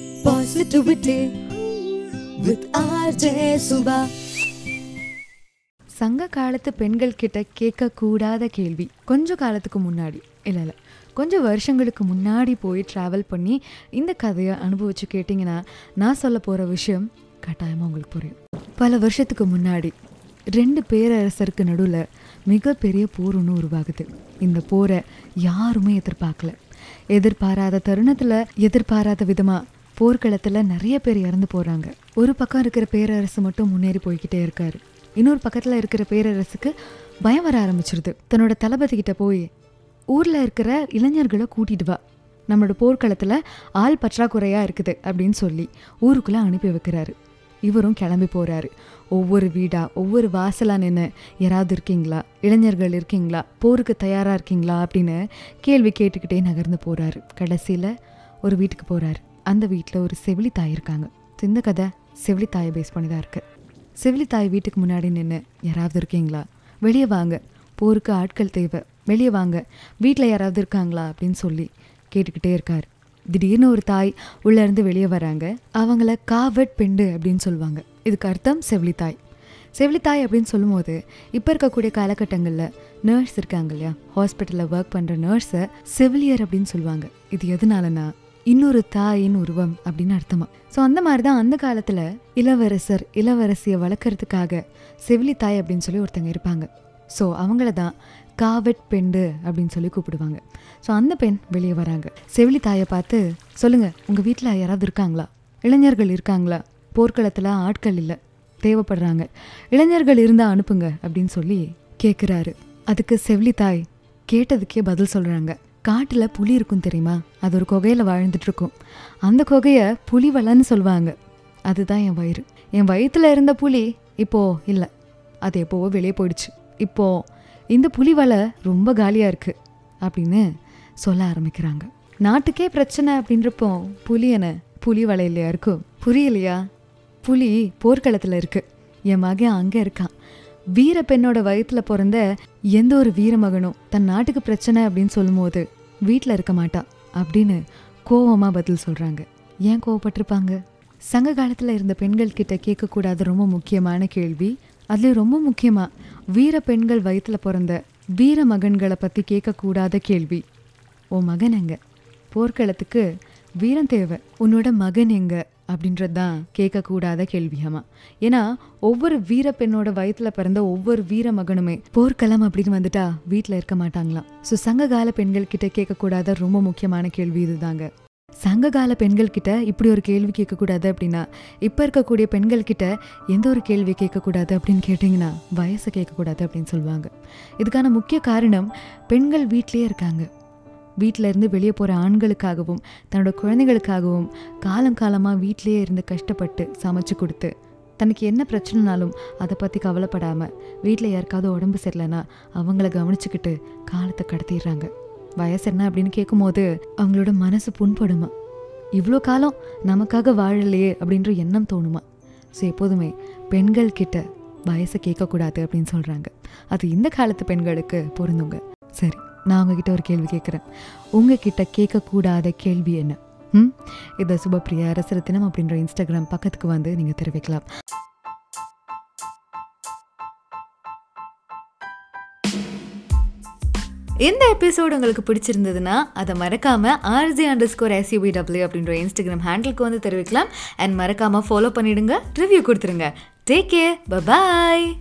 Positivity with RJ Subha. சங்க காலத்து பெண்கள் கிட்ட கேட்கக்கூடாத கேள்வி. கொஞ்ச காலத்துக்கு முன்னாடி இல்லை இல்லை. கொஞ்சம் வருஷங்களுக்கு முன்னாடி போய் ட்ராவல் பண்ணி இந்த கதையை அனுபவிச்சு கேட்டிங்கன்னா நான் சொல்ல போகிற விஷயம் கட்டாயமாக உங்களுக்கு புரியும். பல வருஷத்துக்கு முன்னாடி ரெண்டு பேரரசருக்கு நடுவில் மிகப்பெரிய போர் ஒன்று உருவாகுது. இந்த போரை யாருமே எதிர்பார்க்கல. எதிர்பாராத தருணத்தில் எதிர்பாராத விதமாக போர்க்களத்தில் நிறைய பேர் இறந்து போகிறாங்க ஒரு பக்கம் இருக்கிற பேரரசு மட்டும் முன்னேறி போய்கிட்டே இருக்காரு. இன்னொரு பக்கத்தில் இருக்கிற பேரரசுக்கு பயம் வர ஆரம்பிச்சிருது. தன்னோட தளபதி கிட்ட போய் ஊரில் இருக்கிற இளைஞர்களை கூட்டிட்டு வா. நம்மளோட போர்க்களத்தில் ஆள் பற்றாக்குறையாக இருக்குது அப்படின்னு சொல்லி ஊருக்குள்ளே அனுப்பி வைக்கிறாரு. இவரும் கிளம்பி போகிறாரு ஒவ்வொரு வீடாக ஒவ்வொரு வாசலாக நின்று யாராவது இருக்கீங்களா? இளைஞர்கள் இருக்கீங்களா? போருக்கு தயாராக இருக்கீங்களா? அப்படின்னு கேள்வி கேட்டுக்கிட்டே நகர்ந்து போகிறாரு கடைசியில் ஒரு வீட்டுக்கு போகிறாரு அந்த வீட்டில் ஒரு செவிலி தாய் இருக்காங்க. இந்த கதை செவிலி தாயை பேஸ் பண்ணி தான் இருக்குது செவிலி தாய் வீட்டுக்கு முன்னாடி நின்று யாராவது இருக்கீங்களா? வெளியே வாங்க. போருக்கு ஆட்கள் தேவை. வெளியே வாங்க. வீட்டில் யாராவது இருக்காங்களா? அப்படின்னு சொல்லி கேட்டுக்கிட்டே இருக்கார். திடீர்னு ஒரு தாய் உள்ளேருந்து வெளியே வராங்க. அவங்கள காவட் பெண்டு அப்படின்னு சொல்லுவாங்க. இதுக்கு அர்த்தம் செவிலித்தாய் செவிலித்தாய் அப்படின்னு சொல்லும்போது இப்போ இருக்கக்கூடிய காலகட்டங்களில் நர்ஸ் இருக்காங்க இல்லையா? ஹாஸ்பிட்டலில் ஒர்க் பண்ணுற நர்ஸை செவிலியர் அப்படின்னு சொல்லுவாங்க. இது எதனாலனா இன்னொரு தாயின் உருவம் அப்படின்னு அர்த்தமா. ஸோ அந்த மாதிரி தான் அந்த காலத்தில் இளவரசர் இளவரசியை வளர்க்குறதுக்காக செவிலி தாய் அப்படின்னு சொல்லி ஒருத்தங்க இருப்பாங்க. ஸோ அவங்கள தான் காவெட் பெண்டு அப்படின்னு சொல்லி கூப்பிடுவாங்க. ஸோ அந்த பெண் வெளியே வராங்க. செவிலி தாயை பார்த்து சொல்லுங்கள் உங்கள் வீட்டில் யாராவது இருக்காங்களா? இளைஞர்கள் இருக்காங்களா? போர்க்களத்தில் ஆட்கள் இல்லை. தேவைப்படுறாங்க. இளைஞர்கள் இருந்தால் அனுப்புங்க அப்படின்னு சொல்லி கேட்குறாரு அதுக்கு செவிலி தாய் கேட்டதுக்கே பதில் சொல்கிறாங்க காட்டில் புலி இருக்கும் தெரியுமா? அது ஒரு குகையில் வாழ்ந்துட்டு இருக்கும் அந்த குகையை புலி வலைன்னு சொல்லுவாங்க. அதுதான் என் வயிறு. என் வயிற்றுல இருந்த புலி இப்போது இல்லை. அது எப்போவோ வெளியே போயிடுச்சு. இப்போ இந்த புலி வலை ரொம்ப காலியாக இருக்குது அப்படின்னு சொல்ல ஆரம்பிக்கிறாங்க. நாட்டுக்கே பிரச்சனை அப்படின்றப்போ புலி என்ன புலி வலை இல்லையா இருக்கும் புரியலையா? புலி போர்க்களத்தில் இருக்குது என் மகன் அங்கே இருக்கான். வீர பெண்ணோட வயிற்றுல பிறந்த எந்த ஒரு வீரமகனும் தன் நாட்டுக்கு பிரச்சனை அப்படின்னு சொல்லும்போது வீட்டில் இருக்க மாட்டா அப்படின்னு கோவமா பதில் சொல்றாங்க. ஏன் கோவப்பட்டிருப்பாங்க? சங்க காலத்தில் இருந்த பெண்கள் கிட்ட கேட்கக்கூடாத ரொம்ப முக்கியமான கேள்வி. அதுலேயும் ரொம்ப முக்கியமா வீர பெண்கள் வயிற்றில் பிறந்த வீர மகன்களை பற்றி கேட்கக்கூடாத கேள்வி. உன் மகன் எங்க? போர்க்களத்துக்கு வீரந்தேவன் தேவை. உன்னோட மகன் எங்க? அப்படின்றது தான் கேட்கக்கூடாத கேள்வியாமா ஏன்னா ஒவ்வொரு வீர பெண்ணோட வயத்துல பிறந்த ஒவ்வொரு வீர மகனுமே போர்க்களம் அப்படின்னு வந்துட்டா வீட்டில் இருக்க மாட்டாங்களாம். ஸோ சங்ககால பெண்கள் கிட்ட கேட்கக்கூடாத ரொம்ப முக்கியமான கேள்வி இதுதாங்க. சங்ககால பெண்கள் கிட்ட இப்படி ஒரு கேள்வி கேட்கக்கூடாது அப்படின்னா இப்போ இருக்கக்கூடிய பெண்கள் கிட்ட எந்த ஒரு கேள்வி கேட்கக்கூடாது அப்படின்னு கேட்டிங்கன்னா வயசை கேட்கக்கூடாது அப்படின்னு சொல்லுவாங்க. இதுக்கான முக்கிய காரணம் பெண்கள் வீட்லேயே இருக்காங்க. வீட்டிலேருந்து வெளியே போகிற ஆண்களுக்காகவும் தன்னோட குழந்தைகளுக்காகவும் காலம் காலமாக வீட்டிலேயே இருந்து கஷ்டப்பட்டு சமைச்சு கொடுத்து தனக்கு என்ன பிரச்சனைனாலும் அதை பற்றி கவலைப்படாமல் வீட்டில் யாருக்காவது உடம்பு சரியில்லைன்னா அவங்கள கவனிச்சுக்கிட்டு காலத்தை கடத்திடுறாங்க. வயசு என்ன அப்படின்னு கேட்கும்போது அவங்களோட மனசு புண்படுமா? இவ்வளோ காலம் நமக்காக வாழலையே அப்படின்ற எண்ணம் தோணுமா? ஸோ எப்போதுமே பெண்கள் கிட்ட வயசை கேட்கக்கூடாது அப்படின்னு சொல்கிறாங்க அது இந்த காலத்து பெண்களுக்கு பொருந்துங்க. சரி. நான் உங்ககிட்ட ஒரு கேள்வி கேட்குறேன் உங்ககிட்ட கேட்கக்கூடாத கேள்வி என்ன? ம்? இதை சுபப்பிரியா அரசரத்தினம் அப்படின்ற இன்ஸ்டாகிராம் பக்கத்துக்கு வந்து நீங்கள் தெரிவிக்கலாம். இந்த எபிசோடு உங்களுக்கு பிடிச்சிருந்ததுன்னா அதை மறக்காமல் ஆர்ஜி அண்டர் ஸ்கோர் எஸ்யூபிடபிள்யூ அப்படின்ற இன்ஸ்டாகிராம் ஹேண்டிலுக்கு வந்து தெரிவிக்கலாம். அண்ட் மறக்காமல் ஃபாலோ பண்ணிவிடுங்க ரிவ்யூ கொடுத்துருங்க. Take care bye